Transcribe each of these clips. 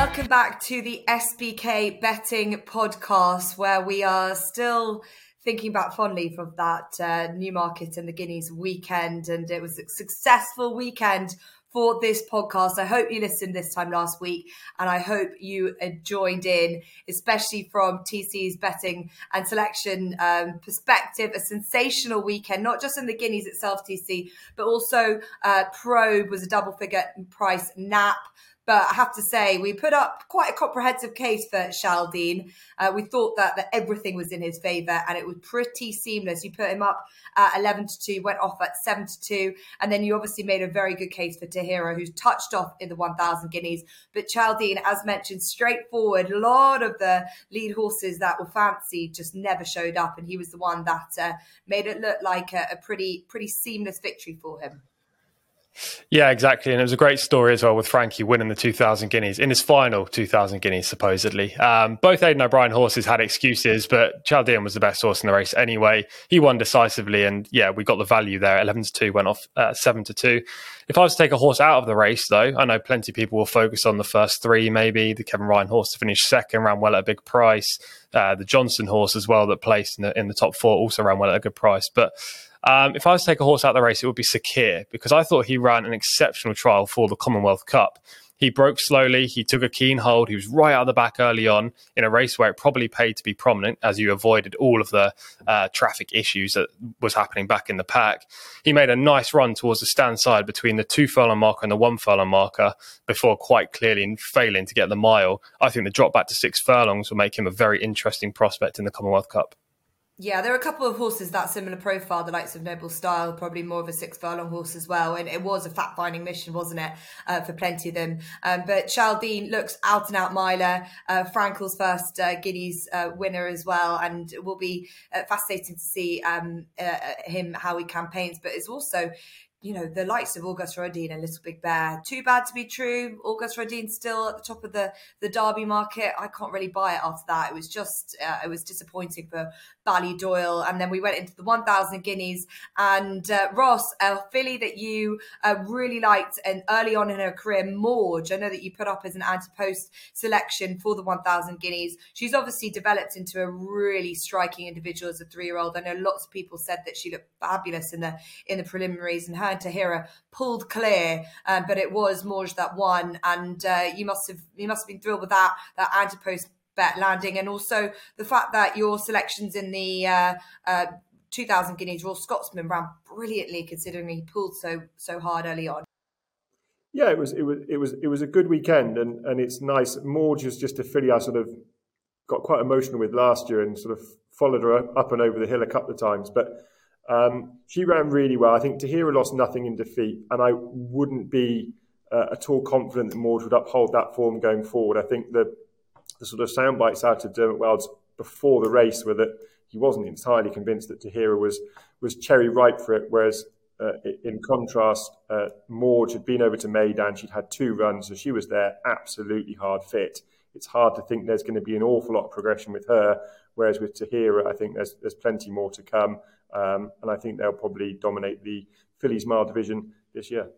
Welcome back to the SBK Betting Podcast, where we are still thinking back fondly from that uh, Newmarket and the Guineas weekend, and it was a successful weekend for this podcast. I hope you listened this time last week and I hope you joined in, especially from TC's betting and selection um, perspective. A sensational weekend, not just in the Guineas itself, TC, but also uh, Probe was a double figure price nap. But I have to say, we put up quite a comprehensive case for Chaldean. Uh, we thought that, that everything was in his favour and it was pretty seamless. You put him up at 11 to 2, went off at 7 to 2. And then you obviously made a very good case for Tahiyra, who's touched off in the 1,000 guineas. But Chaldean, as mentioned, straightforward. A lot of the lead horses that were fancy just never showed up. And he was the one that uh, made it look like a, a pretty, pretty seamless victory for him. Yeah, exactly. And it was a great story as well with Frankie winning the 2000 guineas in his final 2000 guineas, supposedly. Um, both Aidan O'Brien horses had excuses, but Chaldean was the best horse in the race anyway. He won decisively. And yeah, we got the value there. 11 to 2 went off uh, 7 to 2. If I was to take a horse out of the race, though, I know plenty of people will focus on the first three, maybe the Kevin Ryan horse to finish second, ran well at a big price. Uh, the Johnston horse as well that placed in the, in the top four also ran well at a good price. But um, if I was to take a horse out of the race, it would be Sakheer because I thought he ran an exceptional trial for the Commonwealth Cup. He broke slowly. He took a keen hold. He was right out of the back early on in a race where it probably paid to be prominent as you avoided all of the uh, traffic issues that was happening back in the pack. He made a nice run towards the stand side between the two furlong marker and the one furlong marker before quite clearly failing to get the mile. I think the drop back to six furlongs will make him a very interesting prospect in the Commonwealth Cup. Yeah, there are a couple of horses that similar profile, the likes of Noble Style, probably more of a six furlong horse as well. And it was a fat finding mission, wasn't it, uh, for plenty of them? Um, but Chaldean looks out and out miler, uh, Frankel's first uh, Guineas uh, winner as well. And it will be uh, fascinating to see um, uh, him, how he campaigns. But it's also, you know, the likes of August Rodin and Little Big Bear. Too bad to be true. August Rodin still at the top of the, the Derby market. I can't really buy it after that. It was just, uh, it was disappointing for Ballydoyle. And then we went into the 1,000 guineas. And uh, Ross, a filly that you uh, really liked and early on in her career, Mawj. I know that you put up as an anti-post selection for the 1,000 guineas. She's obviously developed into a really striking individual as a three-year-old. I know lots of people said that she looked fabulous in the in the preliminaries and her Tahiyra pulled clear, uh, but it was Mawj that won, and uh, you must have you must have been thrilled with that that anti-post bet landing, and also the fact that your selections in the uh, uh 2000 Guineas Royal Scotsman ran brilliantly, considering he pulled so so hard early on. Yeah, it was it was it was it was a good weekend, and and it's nice. Mawj is just a filly I sort of got quite emotional with last year, and sort of followed her up and over the hill a couple of times, but um, she ran really well. I think Tahiyra lost nothing in defeat, and I wouldn't be uh, at all confident that Mawj would uphold that form going forward. I think the, the sort of sound bites out of Dermot Weld before the race were that he wasn't entirely convinced that Tahiyra was was cherry ripe for it, whereas uh, in contrast, uh, Mawj had been over to Meydan. She'd had two runs, so she was there absolutely hard fit. It's hard to think there's going to be an awful lot of progression with her. Whereas with Tahiyra, I think there's there's plenty more to come. Um, and I think they'll probably dominate the fillies mile division this year.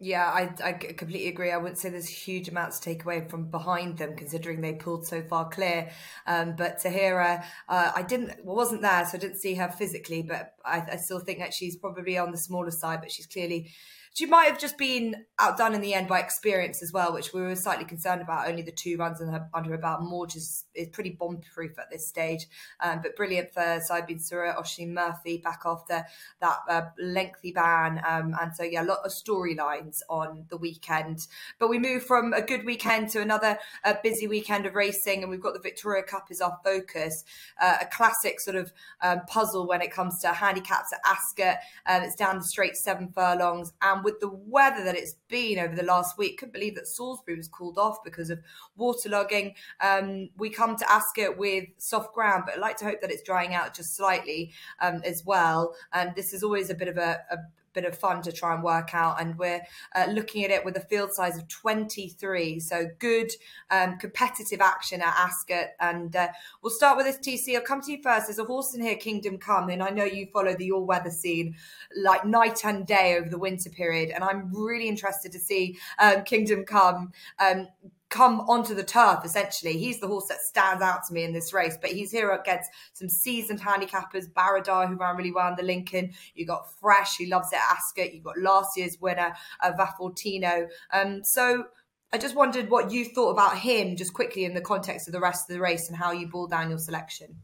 Yeah, I, I completely agree. I wouldn't say there's huge amounts to take away from behind them, considering they pulled so far clear. Um, but Tahiyra, uh, I didn't, well, wasn't there, so I didn't see her physically. But I, I still think that she's probably on the smaller side, but she's clearly she might have just been outdone in the end by experience as well, which we were slightly concerned about. Only the two runs her, under her belt. Mawj is, is pretty bomb proof at this stage, um, but brilliant for Saeed bin Suroor, Oisin Murphy back after that uh, lengthy ban. Um, and so, yeah, a lot of storylines on the weekend. But we move from a good weekend to another uh, busy weekend of racing, and we've got the Victoria Cup is our focus. Uh, a classic sort of um, puzzle when it comes to handicaps at Ascot. Um, it's down the straight seven furlongs. And with the weather that it's been over the last week, couldn't believe that Salisbury was called off because of waterlogging. Um, we come to Ascot with soft ground, but I'd like to hope that it's drying out just slightly um, as well. And this is always a bit of a, a bit of fun to try and work out. And we're uh, looking at it with a field size of 23. So good um, competitive action at Ascot. And uh, we'll start with this TC. I'll come to you first. There's a horse in here, Kingdom Come. And I know you follow the all weather scene like night and day over the winter period. And I'm really interested to see um, Kingdom Come. Um, come onto the turf essentially. He's the horse that stands out to me in this race, but he's here against some seasoned handicappers, Baradar, who ran really well in the Lincoln. You've got Fresh, who loves it at Ascot. You've got last year's winner, uh, Vafortino. Um, so I just wondered what you thought about him, just quickly in the context of the rest of the race and how you ball down your selection.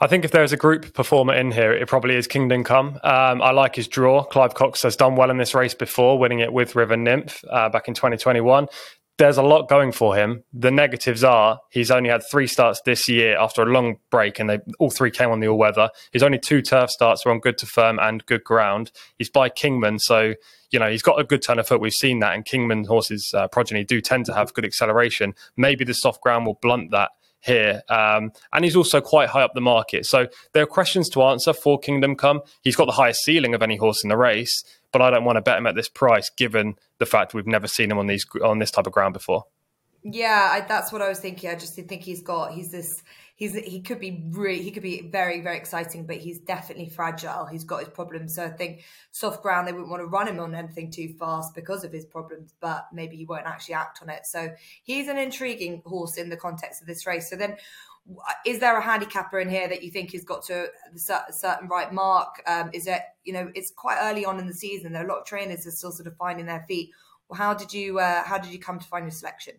I think if there's a group performer in here, it probably is Kingdom Come. Um, I like his draw. Clive Cox has done well in this race before, winning it with River Nymph uh, back in 2021 there's a lot going for him. The negatives are he's only had three starts this year after a long break, and they all three came on the all weather. His only two turf starts were on good to firm and good ground. He's by Kingman, so you know he's got a good turn of foot. We've seen that, and Kingman horses uh, progeny do tend to have good acceleration. Maybe the soft ground will blunt that here. Um, and he's also quite high up the market. So there are questions to answer for Kingdom Come. He's got the highest ceiling of any horse in the race, but I don't want to bet him at this price given the fact we've never seen him on these on this type of ground before. Yeah, I, that's what I was thinking. I just think he's got he's this he's he could be really he could be very very exciting, but he's definitely fragile. He's got his problems, so I think soft ground they wouldn't want to run him on anything too fast because of his problems. But maybe he won't actually act on it. So he's an intriguing horse in the context of this race. So then. Is there a handicapper in here that you think has got to a certain right mark? Um, is it you know it's quite early on in the season. There are a lot of trainers are still sort of finding their feet. Well, how did you uh, how did you come to find your selection?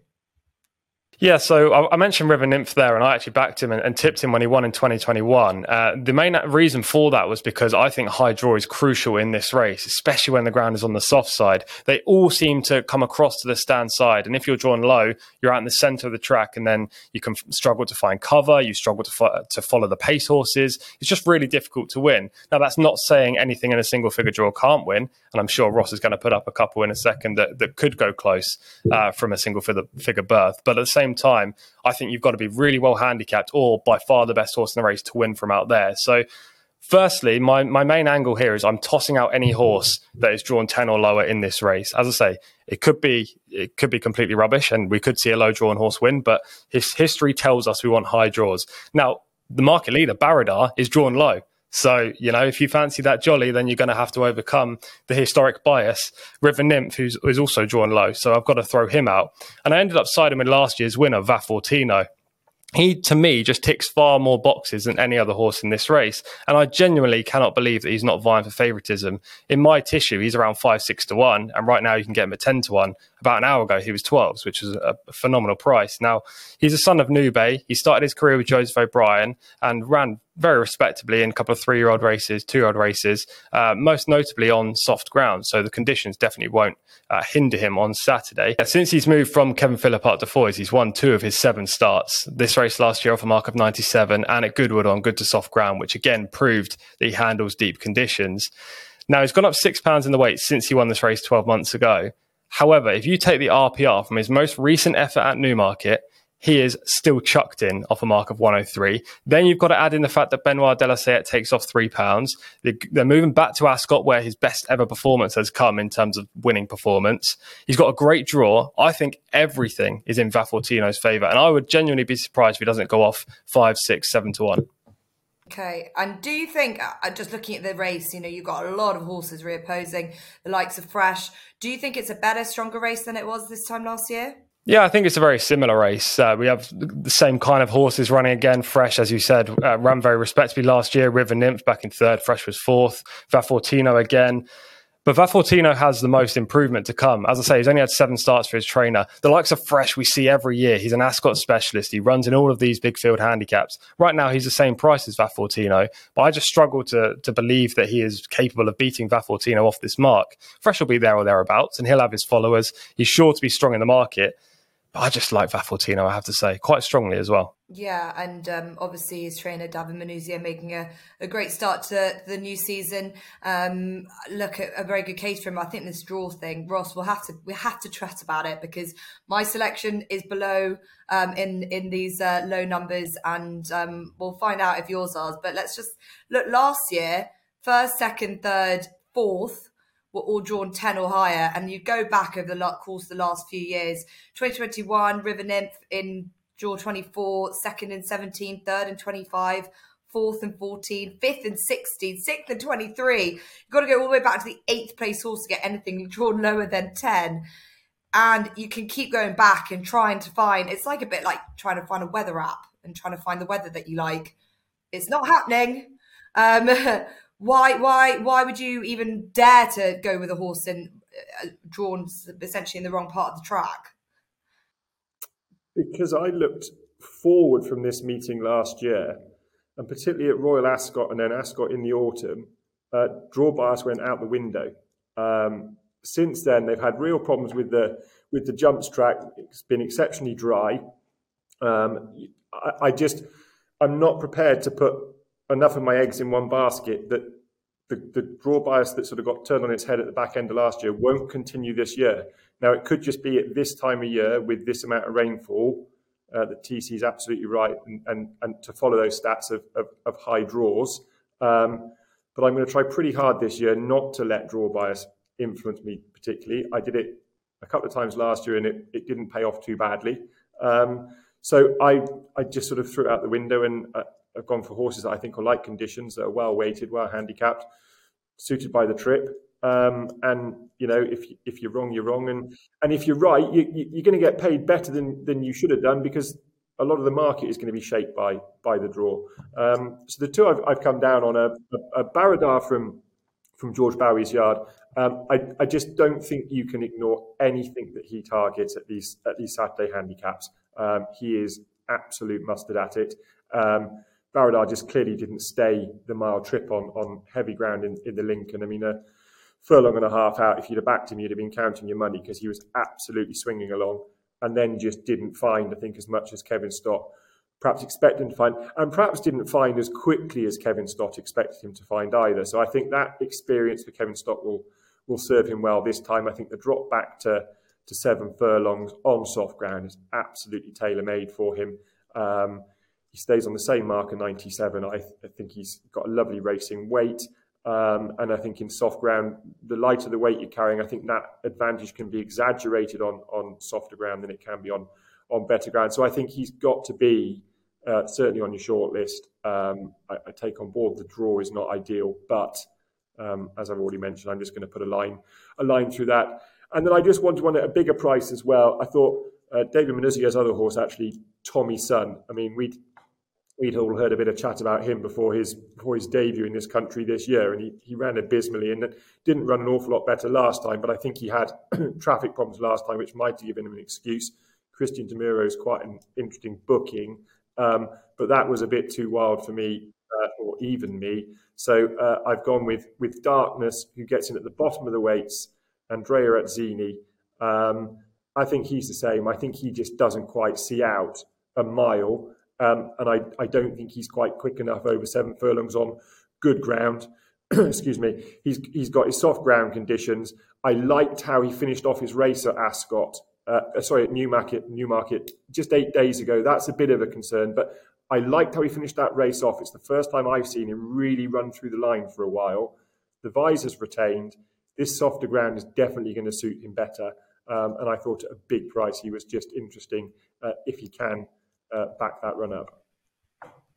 Yeah, so I, mentioned River Nymph there, and I actually backed him and, tipped him when he won in 2021. Uh, the main reason for that was because I think high draw is crucial in this race, especially when the ground is on the soft side. They all seem to come across to the stand side, and if you're drawn low, you're out in the centre of the track, and then you can struggle to find cover. You struggle to fo- to follow the pace horses. It's just really difficult to win. Now, that's not saying anything in a single figure draw can't win, and I'm sure Ross is going to put up a couple in a second that, that could go close uh, from a single figure, figure berth, but at the same same time, I think you've got to be really well handicapped or by far the best horse in the race to win from out there. So, firstly, my, my main angle here is I'm tossing out any horse that is drawn 10 or lower in this race. As I say, it could be it could be completely rubbish and we could see a low drawn horse win, but his history tells us we want high draws. Now, the market leader, Baradar, is drawn low. So, you know, if you fancy that jolly, then you're going to have to overcome the historic bias. River Nymph, who's, who's also drawn low. So I've got to throw him out. And I ended up siding with last year's winner, Vafortino he to me just ticks far more boxes than any other horse in this race and i genuinely cannot believe that he's not vying for favoritism in my tissue he's around 5 6 to 1 and right now you can get him at 10 to 1 about an hour ago he was 12s which is a phenomenal price now he's a son of nube he started his career with joseph o'brien and ran very respectably in a couple of three year old races, two year old races, uh, most notably on soft ground. So the conditions definitely won't uh, hinder him on Saturday. Since he's moved from Kevin Philippart de Foy's, he's won two of his seven starts. This race last year off a mark of 97 and at Goodwood on good to soft ground, which again proved that he handles deep conditions. Now he's gone up six pounds in the weight since he won this race 12 months ago. However, if you take the RPR from his most recent effort at Newmarket, he is still chucked in off a mark of 103. Then you've got to add in the fact that Benoit de takes off three pounds. They're moving back to Ascot, where his best ever performance has come in terms of winning performance. He's got a great draw. I think everything is in Vafortino's favour, and I would genuinely be surprised if he doesn't go off five, six, seven to one. Okay, and do you think, uh, just looking at the race, you know, you've got a lot of horses reopposing, the likes of Fresh. Do you think it's a better, stronger race than it was this time last year? Yeah, I think it's a very similar race. Uh, we have the same kind of horses running again. Fresh, as you said, uh, ran very respectably last year. River Nymph back in third. Fresh was fourth. Vafortino again. But Vafortino has the most improvement to come. As I say, he's only had seven starts for his trainer. The likes of Fresh we see every year. He's an Ascot specialist. He runs in all of these big field handicaps. Right now, he's the same price as Vafortino, but I just struggle to, to believe that he is capable of beating Vafortino off this mark. Fresh will be there or thereabouts, and he'll have his followers. He's sure to be strong in the market. I just like Vafortino, I have to say, quite strongly as well. Yeah, and um, obviously his trainer David Menuisier making a, a great start to the new season. Um, look, at a very good case for him. I think this draw thing, Ross, we'll have to we have to chat about it because my selection is below um, in in these uh, low numbers, and um, we'll find out if yours are. But let's just look. Last year, first, second, third, fourth were all drawn 10 or higher. And you go back over the course of the last few years 2021, River Nymph in draw 24, second and 17, third and 25, fourth and 14, fifth and 16, sixth and 23. You've got to go all the way back to the eighth place horse to get anything drawn lower than 10. and you can keep going back and trying to find. It's like a bit like trying to find a weather app and trying to find the weather that you like. It's not happening. Um, why, why, why would you even dare to go with a horse in uh, drawn essentially in the wrong part of the track? Because I looked forward from this meeting last year, and particularly at Royal Ascot and then Ascot in the autumn, uh, draw bias went out the window. Um, since then, they've had real problems with the with the jumps track. It's been exceptionally dry. Um, I, I just I'm not prepared to put enough of my eggs in one basket that the, the draw bias that sort of got turned on its head at the back end of last year won't continue this year. Now, it could just be at this time of year with this amount of rainfall uh, that TC is absolutely right and, and, and to follow those stats of, of, of high draws. Um, but I'm going to try pretty hard this year not to let draw bias influence me particularly. I did it a couple of times last year and it, it didn't pay off too badly. Um, so I, I just sort of threw it out the window and uh, I've gone for horses that I think are light conditions, that are well weighted, well handicapped, suited by the trip. Um, and you know, if if you're wrong, you're wrong, and and if you're right, you, you're going to get paid better than than you should have done because a lot of the market is going to be shaped by by the draw. Um, so the two I've, I've come down on a, a, a Baradar from from George Boughey's yard. Um, I, I just don't think you can ignore anything that he targets at these at these Saturday handicaps. Um, he is absolute mustard at it. Um, Baradar just clearly didn't stay the mile trip on on heavy ground in, in the Lincoln. I mean, a furlong and a half out, if you'd have backed him, you'd have been counting your money because he was absolutely swinging along and then just didn't find, I think, as much as Kevin Stott perhaps expected him to find, and perhaps didn't find as quickly as Kevin Stott expected him to find either. So I think that experience for Kevin Stott will will serve him well this time. I think the drop back to to seven furlongs on soft ground is absolutely tailor made for him. Um, he stays on the same mark at 97. I, I think he's got a lovely racing weight. Um, and I think in soft ground, the lighter the weight you're carrying, I think that advantage can be exaggerated on, on softer ground than it can be on, on better ground. So I think he's got to be uh, certainly on your short list. Um, I, I, take on board the draw is not ideal, but um, as I've already mentioned, I'm just going to put a line a line through that. And then I just wanted one at a bigger price as well. I thought uh, David Menuisier's other horse, actually, Tommy Sun. I mean, we'd we'd all heard a bit of chat about him before his before his debut in this country this year, and he, he ran abysmally and didn't run an awful lot better last time. But I think he had traffic problems last time, which might have given him an excuse. Cristian Demuro is quite an interesting booking, um, but that was a bit too wild for me, uh, or even me. So uh, I've gone with with Darkness, who gets in at the bottom of the weights, Andrea Atzeni. Um, I think he's the same. I think he just doesn't quite see out a mile. Um, and I, I don't think he's quite quick enough over seven furlongs on good ground. Excuse me. He's he's got his soft ground conditions. I liked how he finished off his race at Ascot. Uh, sorry, at Newmarket, Newmarket, just eight days ago. That's a bit of a concern, but I liked how he finished that race off. It's the first time I've seen him really run through the line for a while. The visor's retained. This softer ground is definitely going to suit him better. Um, and I thought at a big price, he was just interesting uh, if he can uh, back that run up.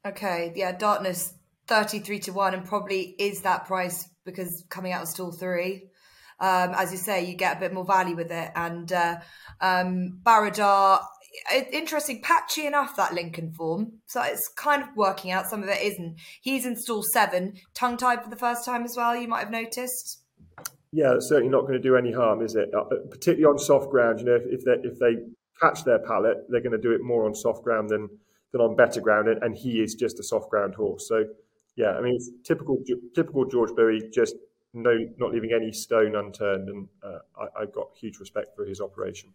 Okay, yeah, Darkness 33 to 1 and probably is that price because coming out of stall three. Um, as you say, you get a bit more value with it. And uh, um, Baradar, interesting, patchy enough that Lincoln form. So it's kind of working out. Some of it isn't. He's in stall seven, tongue tied for the first time as well. You might have noticed. Yeah, it's certainly not going to do any harm, is it? Uh, particularly on soft ground. You know, if, if they if they catch their palate, they're going to do it more on soft ground than than on better ground, and, and he is just a soft ground horse. So, yeah, I mean, typical typical George Boughey, just no not leaving any stone unturned, and uh, I, I got huge respect for his operation.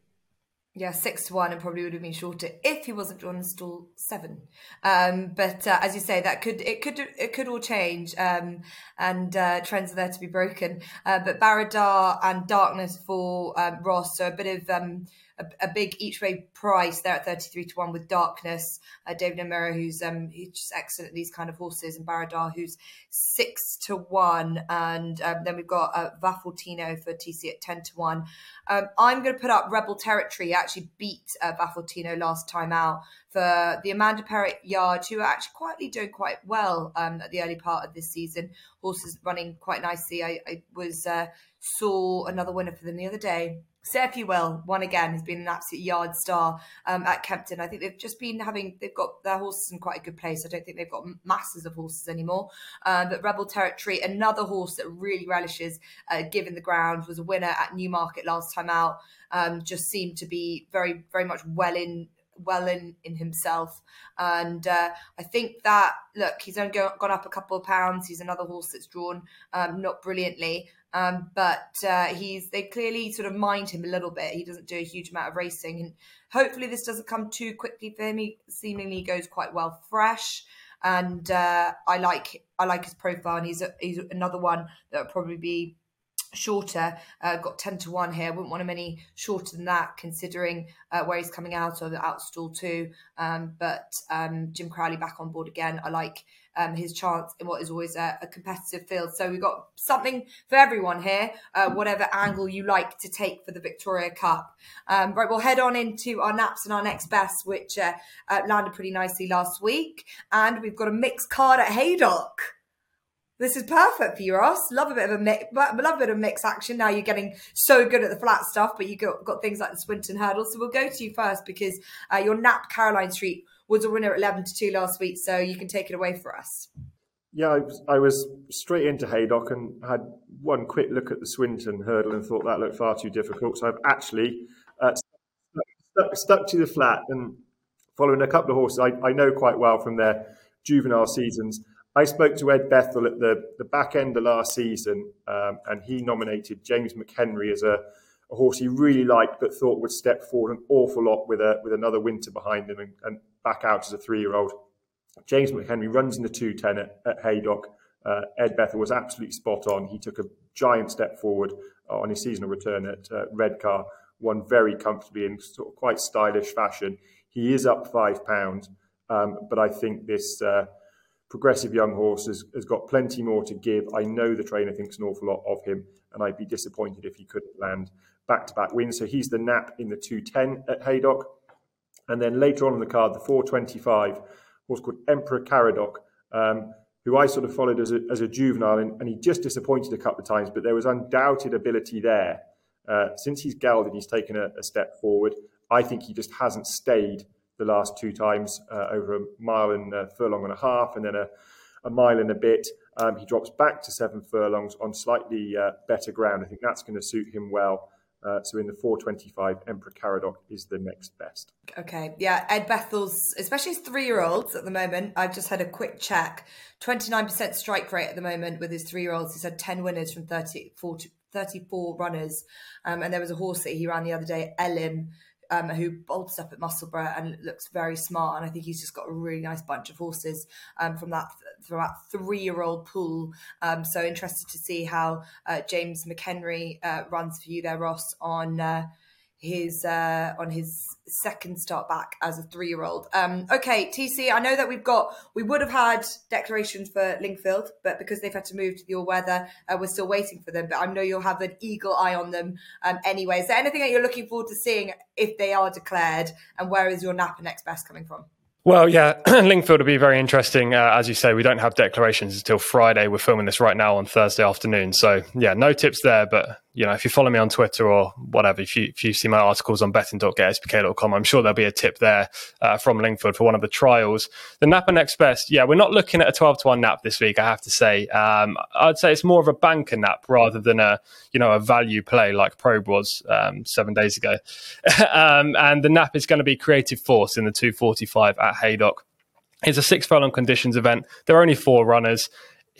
Yeah, six to one, and probably would have been shorter if he wasn't drawn in stall seven. Um, but uh, as you say, that could it could it could all change, um, and uh, trends are there to be broken. Uh, but Baradar and Darkness for um, Ross, so a bit of um, a, a, big each way price there at 33 to 1 with Darkness, uh, David O'Meara, who's um, he's just excellent at these kind of horses, and Baradar, who's 6 to 1. And um, then we've got uh, Vafortino for TC at 10 to 1. Um, I'm going to put up Rebel Territory, actually beat uh, Vafortino last time out for the Amanda Perrett Yard, who are actually quietly doing quite well um, at the early part of this season. horses running quite nicely. I, I was uh, saw another winner for them the other day. Will won again, has been an absolute yard star um, at Kempton. I think they've just been having, they've got their horses in quite a good place. I don't think they've got masses of horses anymore. Um, but Rebel Territory, another horse that really relishes uh, giving the ground, was a winner at Newmarket last time out. Um, just seemed to be very, very much well in well in in himself and uh, i think that look he's only go, gone up a couple of pounds he's another horse that's drawn um, not brilliantly um, but uh, he's they clearly sort of mind him a little bit. He doesn't do a huge amount of racing, and hopefully this doesn't come too quickly for him. He seemingly goes quite well fresh, and uh, I like I like his profile, and he's a, he's another one that would probably be shorter. Uh, got ten to one here. Wouldn't want him any shorter than that, considering uh, where he's coming out of out stall two. Um, but um, Jim Crowley back on board again. I like um, his chance in what is always a, a, competitive field. So we've got something for everyone here, uh, whatever angle you like to take for the Victoria Cup. Um, right, we'll head on into our naps and our next best, which uh, uh, landed pretty nicely last week. And we've got a mixed card at Haydock. This is perfect for you, Ross. Love a bit of a mix, love a bit of mix action. Now you're getting so good at the flat stuff, but you got got things like the Swinton hurdle. So we'll go to you first because uh, your nap Caroline Street was a winner at 11 to 2 last week, so you can take it away for us. Yeah, I was, I was straight into Haydock and had one quick look at the Swinton hurdle and thought that looked far too difficult. So I've actually uh, stuck, stuck, to the flat and following a couple of horses I, I know quite well from their juvenile seasons. I spoke to Ed Bethell at the, the back end of last season, um, and he nominated James McHenry as a, a, horse he really liked, but thought would step forward an awful lot with a with another winter behind him and, and back out as a three year old. James McHenry runs in the 210 at, at Haydock. Uh, Ed Bethell was absolutely spot on. He took a giant step forward on his seasonal return at uh, Redcar, won very comfortably in sort of quite stylish fashion. He is up five pounds, um, but I think this uh, progressive young horse has, has, got plenty more to give. I know the trainer thinks an awful lot of him, and I'd be disappointed if he couldn't land back to back wins. So he's the nap in the 210 at Haydock. And then later on in the card, the 425 horse called Emperor Caradoc, um, who I sort of followed as a, as a juvenile, and, and, he just disappointed a couple of times, but there was undoubted ability there. Uh, since he's gelded, he's taken a, a, step forward. I think he just hasn't stayed the last two times uh, over a mile and a furlong and a half, and then a, a mile and a bit. Um, he drops back to seven furlongs on slightly uh, better ground. I think that's going to suit him well. Uh, so in the 425, Emperor Caradoc is the next best. Okay, yeah, Ed Bethell's, especially his three-year-olds at the moment. I've just had a quick check. 29% strike rate at the moment with his three-year-olds. He's had 10 winners from 34, 34 runners. Um, and there was a horse that he ran the other day, Elim, um, who bolts up at Musselburgh and looks very smart. And I think he's just got a really nice bunch of horses um, from that from that three year old pool. Um, so interested to see how uh, James McHenry uh, runs for you there, Ross, on. His uh, on his second start back as a three year old. Um, okay, TC, I know that we've got we would have had declarations for Lingfield, but because they've had to move to the all weather, uh, we're still waiting for them. But I know you'll have an eagle eye on them um, anyway. Is there anything that you're looking forward to seeing if they are declared, and where is your Napa next best coming from? Well, yeah, Lingfield will be very interesting. Uh, as you say, we don't have declarations until Friday. We're filming this right now on Thursday afternoon. So, yeah, no tips there. But, you know, if you follow me on Twitter or whatever, if you, if you see my articles on betting.getsbk.com, I'm sure there'll be a tip there uh, from Lingfield for one of the trials. The Napa Next Best, yeah, we're not looking at a 12 to 1 nap this week, I have to say. Um, I'd say it's more of a banker nap rather than a, you know, a value play like Probe was um, seven days ago. um, and the nap is going to be Creative Force in the 245 at Haydock. It's a six furlong conditions event. There are only four runners.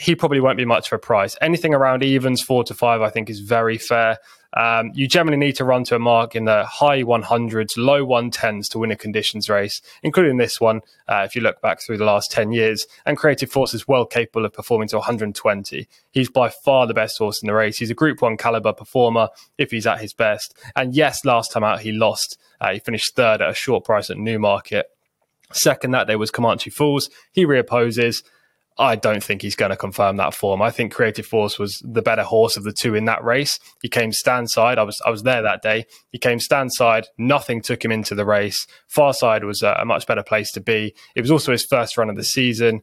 He probably won't be much of a price. Anything around evens, four to five, I think is very fair. Um, you generally need to run to a mark in the high 100s, low 110s to win a conditions race, including this one, uh, if you look back through the last 10 years. And Creative Force is well capable of performing to 120. He's by far the best horse in the race. He's a Group 1 caliber performer if he's at his best. And yes, last time out he lost. Uh, he finished third at a short price at Newmarket. Second that day was Comanche Falls. He reopposes. I don't think he's going to confirm that form. I think Creative Force was the better horse of the two in that race. He came stand side. I was I was there that day. He came stand side. Nothing took him into the race. Far side was a, a much better place to be. It was also his first run of the season.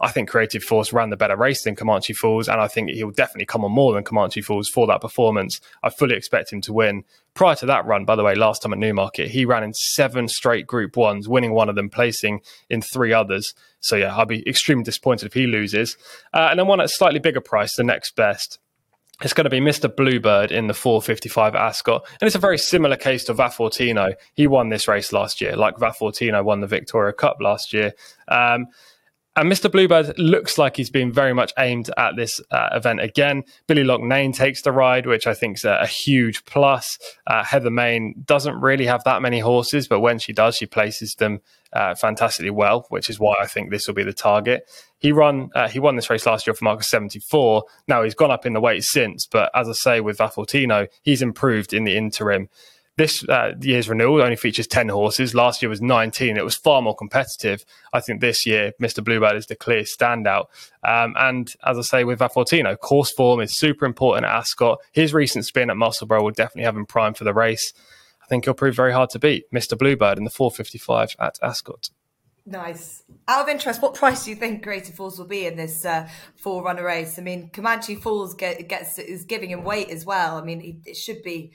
I think Creative Force ran the better race than Comanche Falls, and I think he'll definitely come on more than Comanche Falls for that performance. I fully expect him to win. Prior to that run, by the way, last time at Newmarket, he ran in seven straight Group Ones, winning one of them, placing in three others. So yeah, I'll be extremely disappointed if he loses. Uh, and then one at a slightly bigger price, the next best it's going to be Mr. Bluebird in the 455 Ascot. And it's a very similar case to Vafortino. He won this race last year, like Vafortino won the Victoria Cup last year. Um, and Mr. Bluebird looks like he's been very much aimed at this uh, event again. Billy Loughnane takes the ride, which I think is a, a huge plus. Uh, Heather Main doesn't really have that many horses, but when she does, she places them uh, fantastically well, which is why I think this will be the target. He run uh, he won this race last year for Marcus 74. Now he's gone up in the weight since, but as I say with Vafortino, he's improved in the interim. This uh, year's renewal only features 10 horses. Last year was 19. It was far more competitive. I think this year, Mr. Bluebird is the clear standout. Um, and as I say with Vafortino, course form is super important at Ascot. His recent spin at Musselburgh will definitely have him primed for the race. I think he'll prove very hard to beat. Mr. Bluebird in the 455 at Ascot. Nice. Out of interest, what price do you think Greater Falls will be in this uh, four runner race? I mean, Comanche Falls get, gets is giving him weight as well. I mean, it should be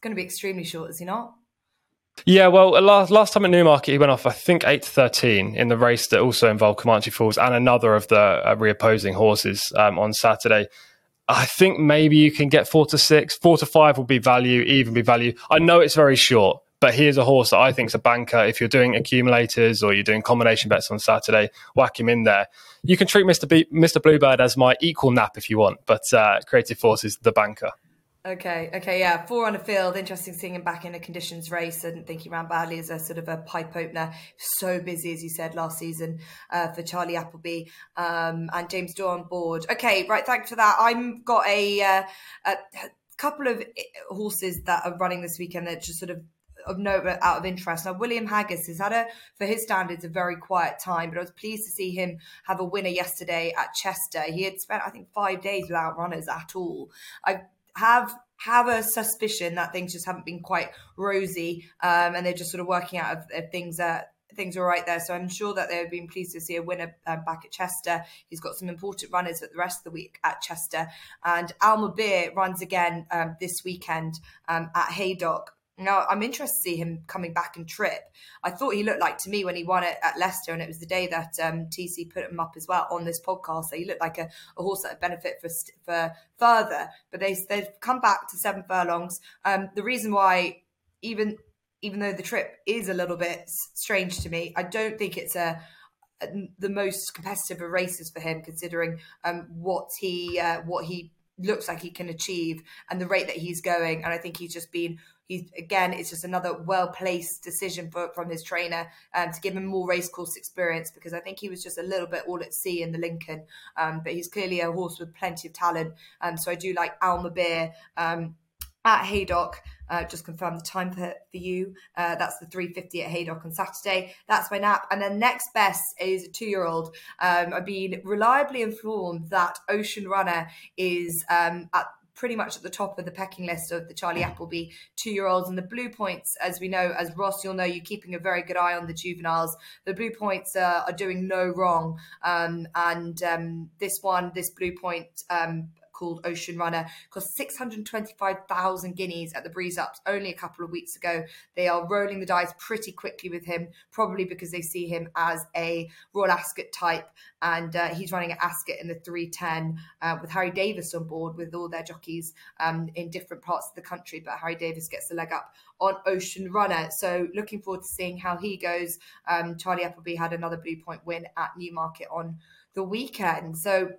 going to be extremely short, is he not? Yeah, well, last last time at Newmarket, he went off, I think, 8 to 13 in the race that also involved Comanche Falls and another of the uh, reopposing horses um, on Saturday. I think maybe you can get four to six. Four to five will be value, even be value. I know it's very short, but here's a horse that I think is a banker. If you're doing accumulators or you're doing combination bets on Saturday, whack him in there. You can treat Mr. B- Mr. Bluebird as my equal nap if you want, but uh, Creative Force is the banker. Okay, okay, yeah. Four on the field. Interesting seeing him back in a conditions race. I didn't think he ran badly as a sort of a pipe opener. So busy, as you said, last season uh, for Charlie Appleby um, and James Daw on board. Okay, right. Thanks for that. I've got a, uh, a couple of eh, horses that are running this weekend that just sort of of note out of interest. Now, William Haggas has had a, for his standards, a very quiet time, but I was pleased to see him have a winner yesterday at Chester. He had spent, I think, five days without runners at all. I have have a suspicion that things just haven't been quite rosy, um, and they're just sort of working out if, if things are things are right there. So I'm sure that they've been pleased to see a winner uh, back at Chester. He's got some important runners at the rest of the week at Chester, and Alma Beer runs again um, this weekend um, at Haydock. Now, I'm interested to see him coming back and trip. I thought he looked like to me when he won it at Leicester, and it was the day that um, TC put him up as well on this podcast. So he looked like a, a horse that would benefit for for further. But they they've come back to seven furlongs. Um, the reason why, even even though the trip is a little bit strange to me, I don't think it's a the most competitive of races for him, considering um, what he uh, what he looks like he can achieve and the rate that he's going. And I think he's just been he's again, it's just another well placed decision for, from his trainer um, to give him more racecourse experience because I think he was just a little bit all at sea in the Lincoln. Um, but he's clearly a horse with plenty of talent. Um, so I do like Alma Beer um, at Haydock. Uh, just confirm the time for, for you. Uh, that's the 350 at Haydock on Saturday. That's my nap. And then next best is a two year old. Um, I've been reliably informed that Ocean Runner is um, at pretty much at the top of the pecking list of the Charlie Appleby two year olds. And the Blue Points, as we know, as Ross, you'll know, you're keeping a very good eye on the juveniles. The Blue Points are doing no wrong. Um, and um, this one, this Blue Point, um, called Ocean Runner cost 625,000 guineas at the Breeze Ups only a couple of weeks ago. They are rolling the dice pretty quickly with him, probably because they see him as a Royal Ascot type. And uh, he's running at Ascot in the 310 uh, with Harry Davies on board with all their jockeys um, in different parts of the country. But Harry Davies gets the leg up on Ocean Runner. So looking forward to seeing how he goes. Um, Charlie Appleby had another Blue Point win at Newmarket on the weekend. So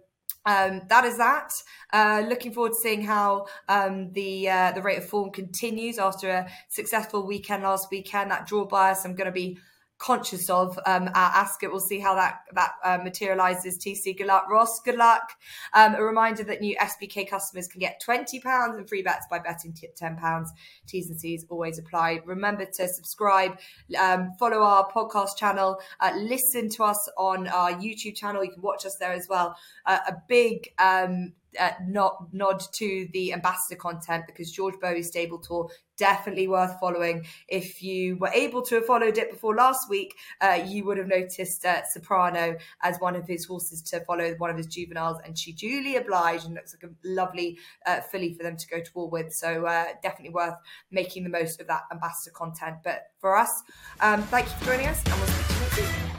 um, that is that. Uh, looking forward to seeing how um, the uh, the rate of form continues after a successful weekend last weekend. That draw bias, I'm going to be conscious of um, at Ascot. We'll see how that that uh, materializes. TC, good luck. Ross, good luck. Um, a reminder that new SBK customers can get £20 and free bets by betting £10. T's and C's always apply. Remember to subscribe, um, follow our podcast channel, uh, listen to us on our YouTube channel. You can watch us there as well. Uh, a big um, uh, not nod to the ambassador content because George Boughey's stable tour definitely worth following. If you were able to have followed it before last week, uh, you would have noticed uh, Soprano as one of his horses to follow, one of his juveniles, and she duly obliged and looks like a lovely uh, filly for them to go to war with. So uh, definitely worth making the most of that ambassador content. But for us, um, thank you for joining us, and we'll you next week.